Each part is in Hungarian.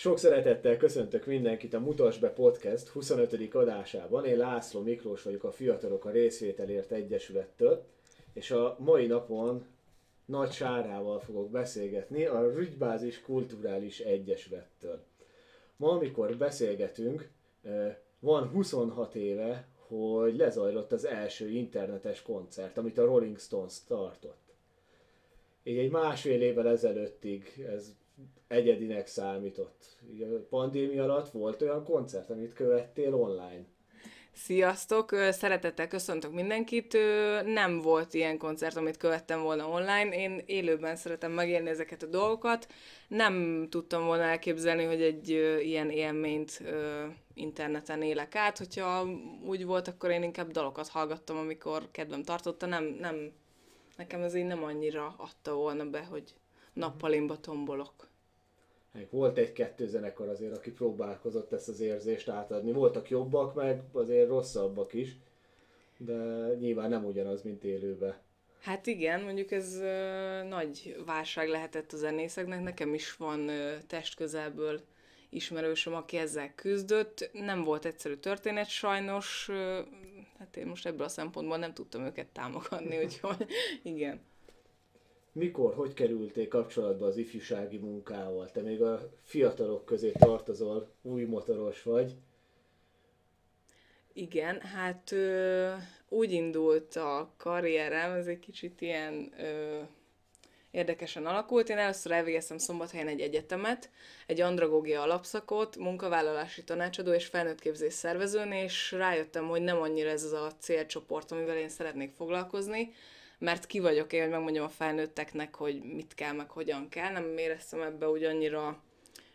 Sok szeretettel köszöntök mindenkit a Mutas be Podcast 25. adásában. Én László Miklós vagyok a Fiatalok a Részvételért Egyesülettől, és a mai napon Nagy Sárával fogok beszélgetni a Rügybázis Kulturális Egyesülettől. Ma, amikor beszélgetünk, van 26 éve, hogy lezajlott az első internetes koncert, amit a Rolling Stones tartott. Így egy másfél évvel ezelőttig ez egyedinek számított. Ugye a pandémia alatt volt olyan koncert, amit követtél online? Sziasztok! Szeretettel köszöntök mindenkit. Nem volt ilyen koncert, amit követtem volna online. Én élőben szeretem megélni ezeket a dolgokat. Nem tudtam volna elképzelni, hogy egy ilyen élményt interneten élek át. Hogyha úgy volt, akkor én inkább dalokat hallgattam, amikor kedvem tartotta. Nem, nem, nekem ez így nem annyira adta volna be, hogy nappalimba tombolok. Volt egy-kettő zenekar azért, aki próbálkozott ezt az érzést átadni. Voltak jobbak, meg azért rosszabbak is, de nyilván nem ugyanaz, mint élőben. Hát igen, mondjuk ez ö, nagy válság lehetett a zenészeknek. Nekem is van ö, testközelből ismerősöm, aki ezzel küzdött. Nem volt egyszerű történet sajnos, ö, hát én most ebből a szempontból nem tudtam őket támogatni, úgyhogy igen mikor, hogy kerültél kapcsolatba az ifjúsági munkával? Te még a fiatalok közé tartozol, új motoros vagy. Igen, hát ö, úgy indult a karrierem, ez egy kicsit ilyen ö, érdekesen alakult. Én először elvégeztem Szombathelyen egy egyetemet, egy andragógia alapszakot, munkavállalási tanácsadó és felnőttképzés szervezőn, és rájöttem, hogy nem annyira ez az a célcsoport, amivel én szeretnék foglalkozni, mert ki vagyok én, hogy megmondjam a felnőtteknek, hogy mit kell, meg hogyan kell. Nem éreztem ebbe úgy annyira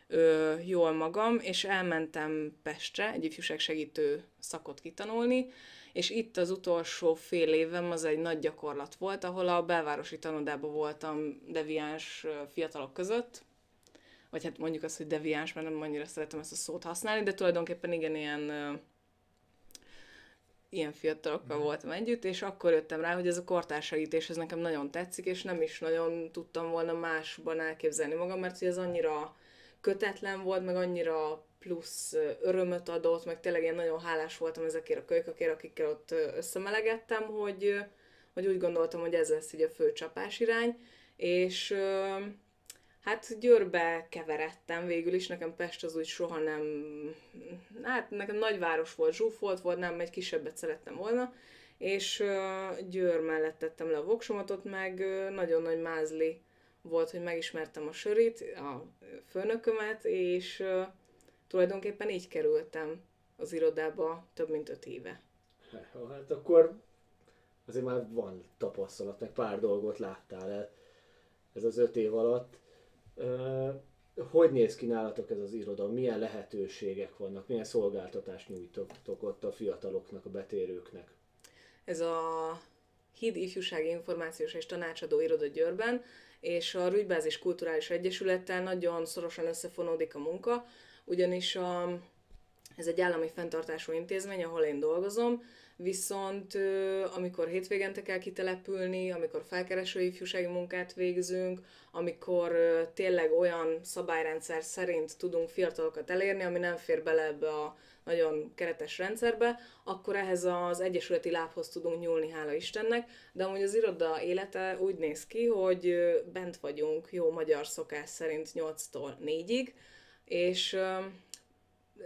ö, jól magam, és elmentem Pestre egy ifjúság segítő szakot kitanulni, és itt az utolsó fél évem az egy nagy gyakorlat volt, ahol a belvárosi tanodában voltam deviáns fiatalok között, vagy hát mondjuk azt, hogy deviáns, mert nem annyira szeretem ezt a szót használni, de tulajdonképpen igen, ilyen ilyen fiatalokkal voltam együtt, és akkor jöttem rá, hogy ez a kortársegítés ez nekem nagyon tetszik, és nem is nagyon tudtam volna másban elképzelni magam, mert ez annyira kötetlen volt, meg annyira plusz örömöt adott, meg tényleg én nagyon hálás voltam ezekért a kölykakért, akikkel ott összemelegettem, hogy, hogy úgy gondoltam, hogy ez lesz így a fő csapás irány, és Hát Győrbe keveredtem végül is, nekem Pest az úgy soha nem, hát nekem nagyváros volt, zsúfolt volt, nem, egy kisebbet szerettem volna, és Győr mellett tettem le a voksomatot, meg uh, nagyon nagy mázli volt, hogy megismertem a sörit, a főnökömet, és tulajdonképpen így kerültem az irodába több mint öt éve. Hát akkor azért már van tapasztalat, meg pár dolgot láttál el ez az öt év alatt hogy néz ki nálatok ez az iroda? Milyen lehetőségek vannak? Milyen szolgáltatást nyújtotok ott a fiataloknak, a betérőknek? Ez a HID Ifjúsági Információs és Tanácsadó Iroda Győrben, és a Rügybázis Kulturális Egyesülettel nagyon szorosan összefonódik a munka, ugyanis a, ez egy állami fenntartású intézmény, ahol én dolgozom, viszont amikor hétvégente kell kitelepülni, amikor felkereső ifjúsági munkát végzünk, amikor tényleg olyan szabályrendszer szerint tudunk fiatalokat elérni, ami nem fér bele ebbe a nagyon keretes rendszerbe, akkor ehhez az egyesületi lábhoz tudunk nyúlni, hála Istennek, de amúgy az iroda élete úgy néz ki, hogy bent vagyunk jó magyar szokás szerint 8-tól 4-ig, és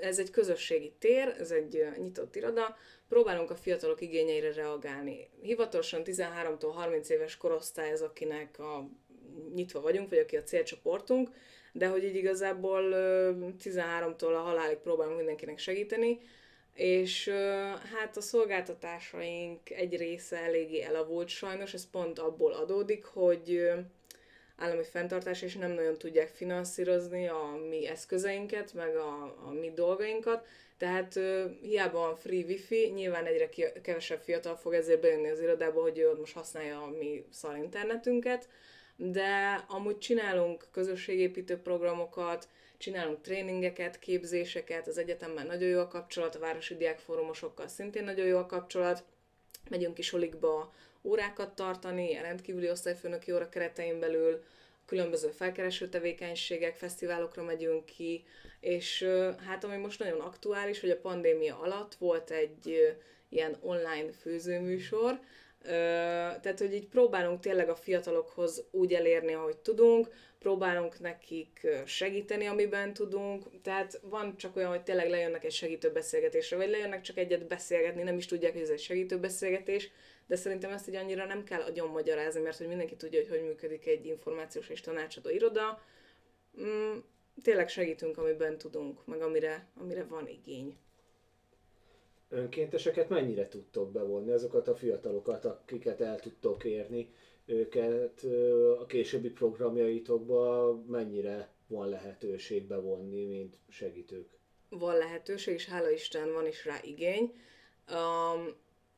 ez egy közösségi tér, ez egy nyitott iroda, próbálunk a fiatalok igényeire reagálni. Hivatalosan 13-tól 30 éves korosztály az, akinek a nyitva vagyunk, vagy aki a célcsoportunk, de hogy így igazából 13-tól a halálig próbálunk mindenkinek segíteni, és hát a szolgáltatásaink egy része eléggé elavult sajnos, ez pont abból adódik, hogy állami fenntartás, és nem nagyon tudják finanszírozni a mi eszközeinket, meg a, a mi dolgainkat, tehát hiába van free wifi, nyilván egyre ki- kevesebb fiatal fog ezért bejönni az irodába, hogy ő most használja a mi szar internetünket, de amúgy csinálunk közösségépítő programokat, csinálunk tréningeket, képzéseket, az egyetemben nagyon jó a kapcsolat, a városi diákfórumosokkal szintén nagyon jó a kapcsolat, megyünk is olikba órákat tartani, rendkívüli osztályfőnöki óra keretein belül, különböző felkereső tevékenységek, fesztiválokra megyünk ki, és hát ami most nagyon aktuális, hogy a pandémia alatt volt egy ilyen online főzőműsor, tehát, hogy így próbálunk tényleg a fiatalokhoz úgy elérni, ahogy tudunk, próbálunk nekik segíteni, amiben tudunk, tehát van csak olyan, hogy tényleg lejönnek egy segítő beszélgetésre, vagy lejönnek csak egyet beszélgetni, nem is tudják, hogy ez egy segítő beszélgetés, de szerintem ezt így annyira nem kell agyon magyarázni, mert hogy mindenki tudja, hogy hogy működik egy információs és tanácsadó iroda. Mm, tényleg segítünk, amiben tudunk, meg amire, amire van igény önkénteseket mennyire tudtok bevonni, azokat a fiatalokat, akiket el tudtok érni, őket a későbbi programjaitokba mennyire van lehetőség bevonni, mint segítők? Van lehetőség, és hála Isten van is rá igény. Um,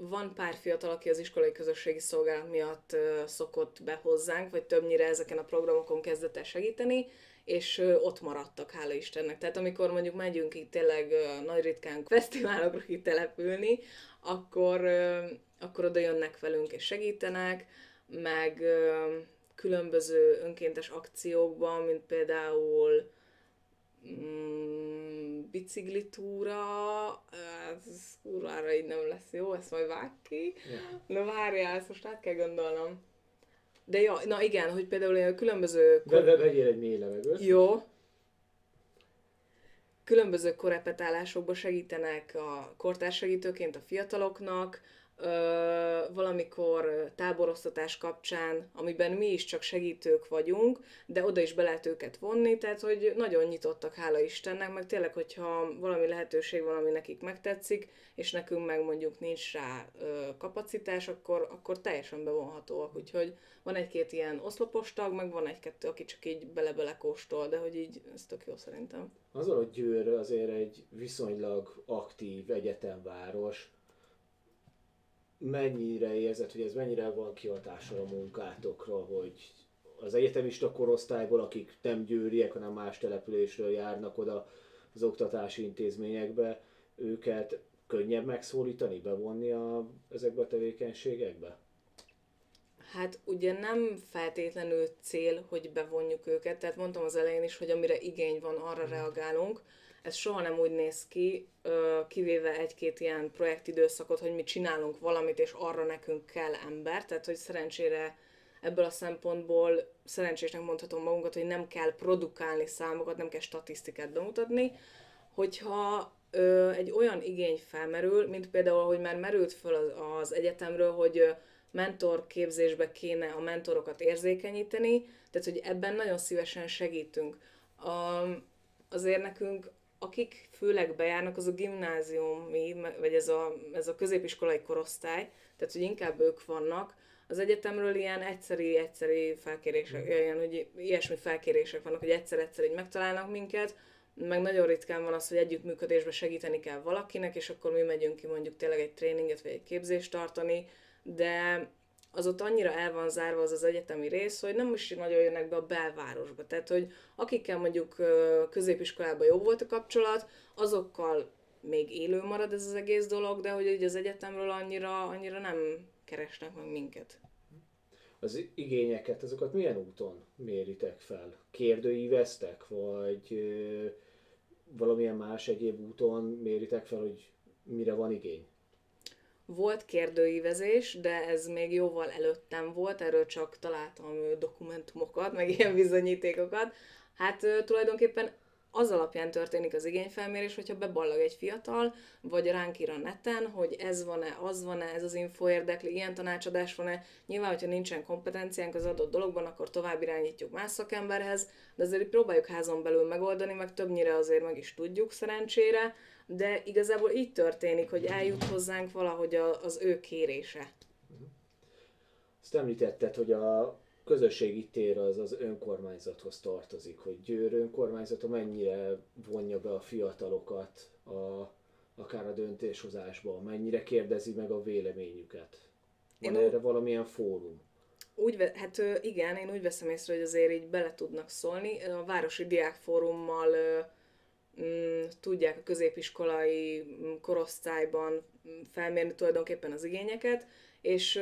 van pár fiatal, aki az iskolai közösségi szolgálat miatt szokott be hozzánk, vagy többnyire ezeken a programokon kezdett el segíteni, és ott maradtak, hála Istennek. Tehát amikor mondjuk megyünk itt tényleg nagy ritkán fesztiválokra kitelepülni, akkor, akkor oda jönnek velünk és segítenek, meg különböző önkéntes akciókban, mint például mm, biciklitúra, ez kurvára így nem lesz jó, ezt majd vág ki. Yeah. Na várjál, ezt most át kell gondolnom. De ja, na igen, hogy például a különböző... Kor... Ve, vegyél egy mély levegőt. Jó. Különböző korrepetálásokban segítenek a kortársegítőként a fiataloknak, valamikor táborosztatás kapcsán, amiben mi is csak segítők vagyunk, de oda is be lehet őket vonni, tehát hogy nagyon nyitottak, hála Istennek, meg tényleg, hogyha valami lehetőség van, ami nekik megtetszik, és nekünk meg mondjuk nincs rá kapacitás, akkor, akkor teljesen bevonhatóak, úgyhogy van egy-két ilyen oszlopos tag, meg van egy-kettő, aki csak így bele-bele kóstol, de hogy így ez tök jó szerintem. Az hogy Győr azért egy viszonylag aktív egyetemváros, mennyire érzed, hogy ez mennyire van kihatással a munkátokra, hogy az egyetemista korosztályból, akik nem győriek, hanem más településről járnak oda az oktatási intézményekbe, őket könnyebb megszólítani, bevonni a, ezekbe a tevékenységekbe? Hát ugye nem feltétlenül cél, hogy bevonjuk őket, tehát mondtam az elején is, hogy amire igény van, arra hmm. reagálunk, ez soha nem úgy néz ki, kivéve egy-két ilyen projektidőszakot, hogy mi csinálunk valamit, és arra nekünk kell ember, tehát hogy szerencsére ebből a szempontból szerencsésnek mondhatom magunkat, hogy nem kell produkálni számokat, nem kell statisztikát bemutatni, hogyha ö, egy olyan igény felmerül, mint például, hogy már merült föl az, az egyetemről, hogy mentor képzésbe kéne a mentorokat érzékenyíteni, tehát hogy ebben nagyon szívesen segítünk. A, azért nekünk akik főleg bejárnak, az a gimnáziumi, vagy ez a, ez a középiskolai korosztály, tehát hogy inkább ők vannak. Az egyetemről ilyen egyszeri, egyszeri felkérések, mm. ilyen, hogy ilyesmi felkérések vannak, hogy egyszer-egyszer így megtalálnak minket, meg nagyon ritkán van az, hogy együttműködésben segíteni kell valakinek, és akkor mi megyünk ki mondjuk tényleg egy tréninget vagy egy képzést tartani, de az ott annyira el van zárva az az egyetemi rész, hogy nem is nagyon jönnek be a belvárosba. Tehát, hogy akikkel mondjuk középiskolában jó volt a kapcsolat, azokkal még élő marad ez az egész dolog, de hogy ugye az egyetemről annyira, annyira nem keresnek meg minket. Az igényeket, azokat milyen úton méritek fel? Kérdőíveztek, vagy ö, valamilyen más egyéb úton méritek fel, hogy mire van igény? Volt kérdőívezés, de ez még jóval előttem volt, erről csak találtam dokumentumokat, meg ilyen bizonyítékokat. Hát tulajdonképpen az alapján történik az igényfelmérés, hogyha beballag egy fiatal, vagy ránk ír a neten, hogy ez van-e, az van-e, ez az info érdekli, ilyen tanácsadás van-e. Nyilván, hogyha nincsen kompetenciánk az adott dologban, akkor tovább irányítjuk más szakemberhez, de azért próbáljuk házon belül megoldani, meg többnyire azért meg is tudjuk szerencsére de igazából így történik, hogy eljut hozzánk valahogy a, az ő kérése. Azt említetted, hogy a közösségi tér az az önkormányzathoz tartozik, hogy Győr önkormányzata mennyire vonja be a fiatalokat a, akár a döntéshozásba, mennyire kérdezi meg a véleményüket. Van én erre úgy, valamilyen fórum? Úgy, hát igen, én úgy veszem észre, hogy azért így bele tudnak szólni. A Városi Diákfórummal Mm, tudják a középiskolai korosztályban felmérni tulajdonképpen az igényeket, és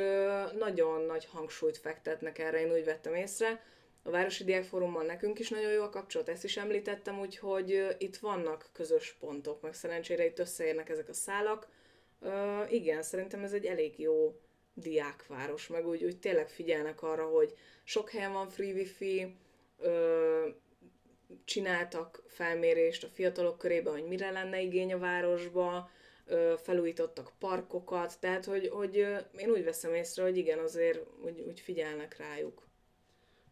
nagyon nagy hangsúlyt fektetnek erre, én úgy vettem észre, a Városi Diákfórummal nekünk is nagyon jó a kapcsolat, ezt is említettem, úgyhogy itt vannak közös pontok, meg szerencsére itt összeérnek ezek a szálak. Igen, szerintem ez egy elég jó diákváros, meg úgy, úgy tényleg figyelnek arra, hogy sok helyen van free wifi, csináltak felmérést a fiatalok körében, hogy mire lenne igény a városba, felújítottak parkokat, tehát hogy, hogy én úgy veszem észre, hogy igen, azért úgy, úgy figyelnek rájuk.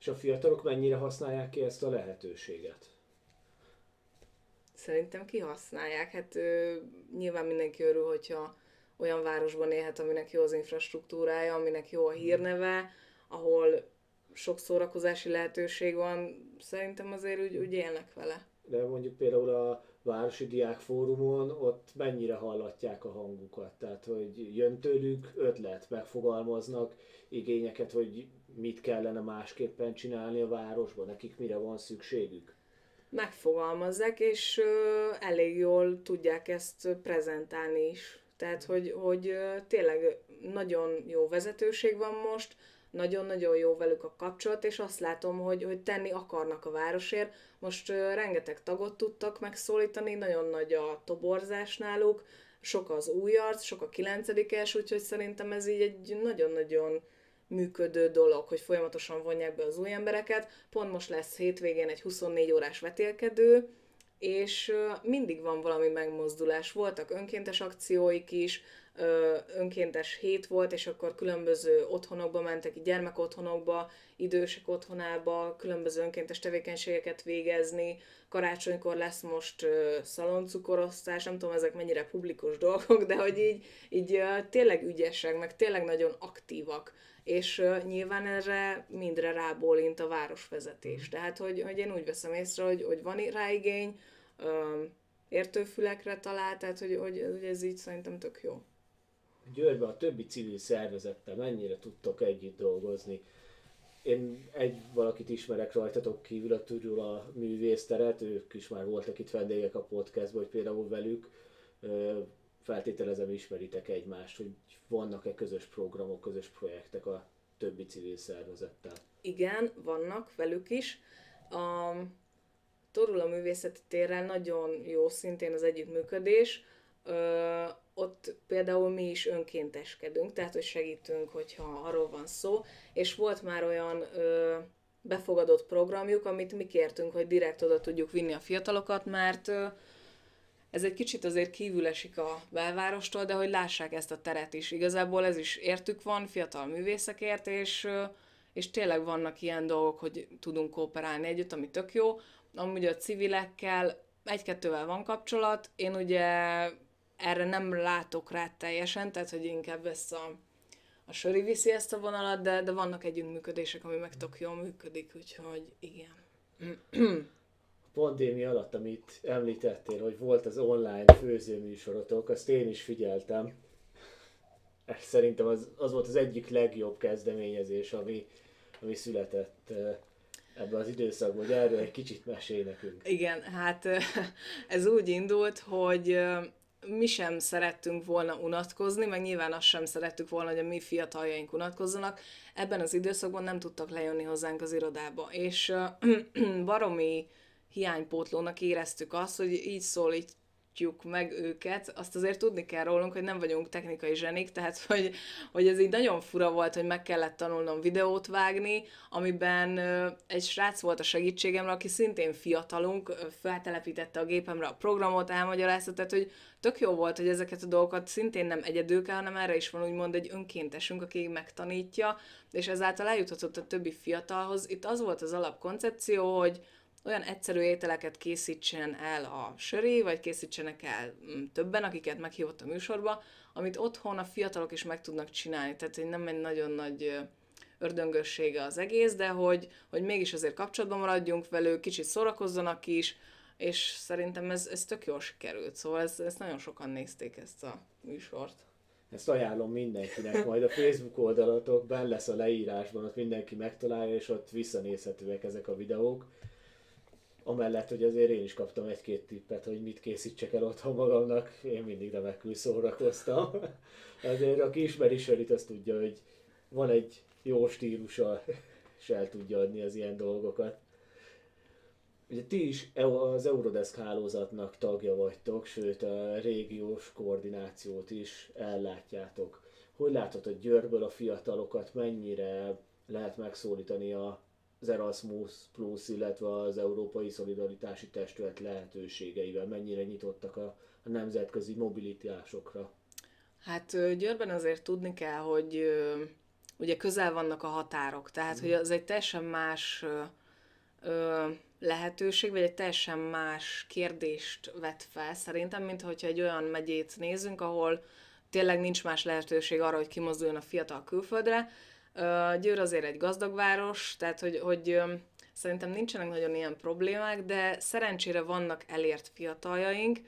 És a fiatalok mennyire használják ki ezt a lehetőséget? Szerintem kihasználják. Hát ö, nyilván mindenki örül, hogyha olyan városban élhet, aminek jó az infrastruktúrája, aminek jó a hírneve, ahol sok szórakozási lehetőség van, szerintem azért úgy, úgy élnek vele. De mondjuk például a Városi Diák Fórumon ott mennyire hallatják a hangukat, tehát hogy jön tőlük ötlet, megfogalmaznak igényeket, hogy mit kellene másképpen csinálni a városban, nekik mire van szükségük? Megfogalmazzák, és elég jól tudják ezt prezentálni is. Tehát, hogy, hogy tényleg nagyon jó vezetőség van most, nagyon-nagyon jó velük a kapcsolat, és azt látom, hogy, hogy tenni akarnak a városért. Most uh, rengeteg tagot tudtak megszólítani, nagyon nagy a toborzás náluk, sok az új arc, sok a kilencedikes, úgyhogy szerintem ez így egy nagyon-nagyon működő dolog, hogy folyamatosan vonják be az új embereket. Pont most lesz hétvégén egy 24 órás vetélkedő, és mindig van valami megmozdulás. Voltak önkéntes akcióik is, önkéntes hét volt, és akkor különböző otthonokba mentek, gyermekotthonokba, idősek otthonába, különböző önkéntes tevékenységeket végezni. Karácsonykor lesz most szaloncukorosztás, nem tudom, ezek mennyire publikus dolgok, de hogy így, így tényleg ügyesek, meg tényleg nagyon aktívak és nyilván erre mindre rábólint a városvezetés. Tehát, hogy, hogy én úgy veszem észre, hogy, hogy van rá igény, értőfülekre talál, tehát, hogy, hogy, hogy ez így szerintem tök jó. Győrben a többi civil szervezettel mennyire tudtok együtt dolgozni? Én egy valakit ismerek rajtatok kívül a a művészteret, ők is már voltak itt vendégek a podcastban, hogy például velük feltételezem ismeritek egymást, hogy vannak-e közös programok, közös projektek a többi civil szervezettel? Igen, vannak velük is. A Torul a művészeti térrel nagyon jó szintén az együttműködés. Ö, ott például mi is önkénteskedünk, tehát hogy segítünk, hogyha arról van szó, és volt már olyan ö, befogadott programjuk, amit mi kértünk, hogy direkt oda tudjuk vinni a fiatalokat, mert ö, ez egy kicsit azért kívül esik a belvárostól, de hogy lássák ezt a teret is. Igazából ez is értük van, fiatal művészekért, és, és tényleg vannak ilyen dolgok, hogy tudunk kooperálni együtt, ami tök jó. Amúgy a civilekkel egy-kettővel van kapcsolat, én ugye erre nem látok rá teljesen, tehát hogy inkább ezt a, a söri viszi ezt a vonalat, de, de vannak együttműködések, ami meg tök jól működik, úgyhogy igen. pandémia alatt, amit említettél, hogy volt az online főzőműsorotok, azt én is figyeltem. Szerintem az, az volt az egyik legjobb kezdeményezés, ami, ami született ebben az időszakban, hogy erről egy kicsit mesélj nekünk. Igen, hát ez úgy indult, hogy mi sem szerettünk volna unatkozni, meg nyilván azt sem szerettük volna, hogy a mi fiataljaink unatkozzanak. Ebben az időszakban nem tudtak lejönni hozzánk az irodába, és baromi hiánypótlónak éreztük azt, hogy így szólítjuk meg őket, azt azért tudni kell rólunk, hogy nem vagyunk technikai zsenik, tehát hogy, hogy ez így nagyon fura volt, hogy meg kellett tanulnom videót vágni, amiben egy srác volt a segítségemre, aki szintén fiatalunk, feltelepítette a gépemre a programot, elmagyarázta, tehát hogy tök jó volt, hogy ezeket a dolgokat szintén nem egyedül kell, hanem erre is van úgymond egy önkéntesünk, aki megtanítja, és ezáltal eljuthatott a többi fiatalhoz. Itt az volt az alapkoncepció, hogy olyan egyszerű ételeket készítsen el a söré, vagy készítsenek el mm, többen, akiket meghívott a műsorba, amit otthon a fiatalok is meg tudnak csinálni. Tehát hogy nem egy nagyon nagy ördöngössége az egész, de hogy, hogy mégis azért kapcsolatban maradjunk velük, kicsit szórakozzanak is, és szerintem ez, ez tök jól sikerült. Szóval ez, ezt nagyon sokan nézték ezt a műsort. Ezt ajánlom mindenkinek, majd a Facebook oldalatok ben lesz a leírásban, ott mindenki megtalálja, és ott visszanézhetőek ezek a videók amellett, hogy azért én is kaptam egy-két tippet, hogy mit készítsek el otthon magamnak, én mindig remekül szórakoztam. Azért aki ismeri Sörit, azt tudja, hogy van egy jó stílusa és el tudja adni az ilyen dolgokat. Ugye ti is e- az Eurodesk hálózatnak tagja vagytok, sőt a régiós koordinációt is ellátjátok. Hogy látod, hogy Győrből a fiatalokat mennyire lehet megszólítani a az Erasmus Plus, illetve az Európai Szolidaritási Testület lehetőségeivel, mennyire nyitottak a, a nemzetközi mobilitásokra? Hát Győrben azért tudni kell, hogy ugye közel vannak a határok, tehát mm. hogy az egy teljesen más ö, lehetőség, vagy egy teljesen más kérdést vet fel szerintem, mint hogyha egy olyan megyét nézünk, ahol tényleg nincs más lehetőség arra, hogy kimozduljon a fiatal külföldre. Győr azért egy gazdag város, tehát hogy, hogy szerintem nincsenek nagyon ilyen problémák, de szerencsére vannak elért fiataljaink,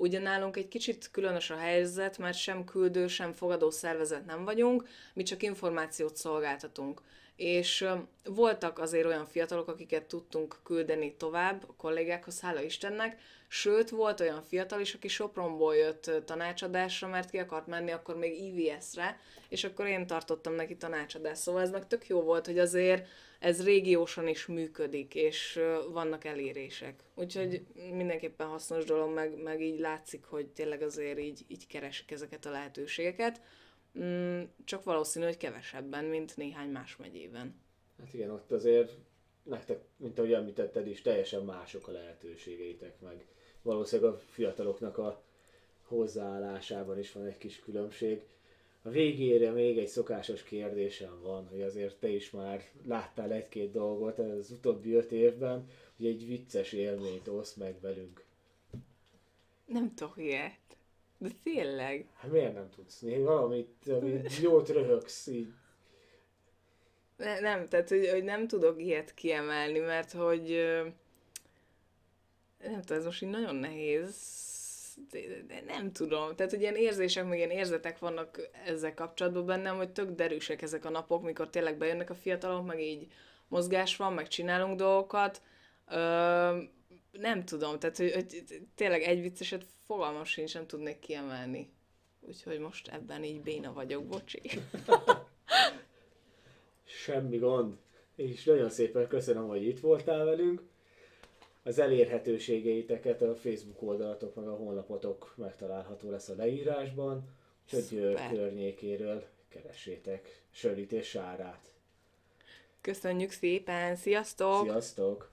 Ugye nálunk egy kicsit különös a helyzet, mert sem küldő, sem fogadó szervezet nem vagyunk, mi csak információt szolgáltatunk. És voltak azért olyan fiatalok, akiket tudtunk küldeni tovább a kollégákhoz, hála Istennek, sőt, volt olyan fiatal is, aki Sopronból jött tanácsadásra, mert ki akart menni akkor még IVS-re, és akkor én tartottam neki tanácsadást. Szóval ez meg tök jó volt, hogy azért ez régiósan is működik, és vannak elérések. Úgyhogy mindenképpen hasznos dolog, meg, meg így látszik, hogy tényleg azért így, így keresik ezeket a lehetőségeket. Mm, csak valószínű, hogy kevesebben, mint néhány más megyében. Hát igen, ott azért nektek, mint ahogy említetted is, teljesen mások a lehetőségeitek, meg valószínűleg a fiataloknak a hozzáállásában is van egy kis különbség. A végére még egy szokásos kérdésem van, hogy azért te is már láttál egy-két dolgot az utóbbi öt évben, hogy egy vicces élményt osz meg velünk. Nem tudok ilyet. De tényleg? Hát miért nem tudsz? Én valamit, amit jót röhögsz így. Ne, nem, tehát hogy, hogy nem tudok ilyet kiemelni, mert hogy nem tudom, ez most így nagyon nehéz, nem tudom. Tehát, hogy ilyen érzések, meg ilyen érzetek vannak ezzel kapcsolatban bennem, hogy tök derűsek ezek a napok, mikor tényleg bejönnek a fiatalok, meg így mozgás van, meg csinálunk dolgokat. Ö, nem tudom, tehát hogy, hogy tényleg egy vicceset fogalmam sincs, nem tudnék kiemelni. Úgyhogy most ebben így béna vagyok, bocsi. Semmi gond. És nagyon szépen köszönöm, hogy itt voltál velünk. Az elérhetőségeiteket a Facebook oldalatok meg a honlapotok megtalálható lesz a leírásban. Úgyhogy környékéről keressétek Sörit és Sárát. Köszönjük szépen, sziasztok! Sziasztok!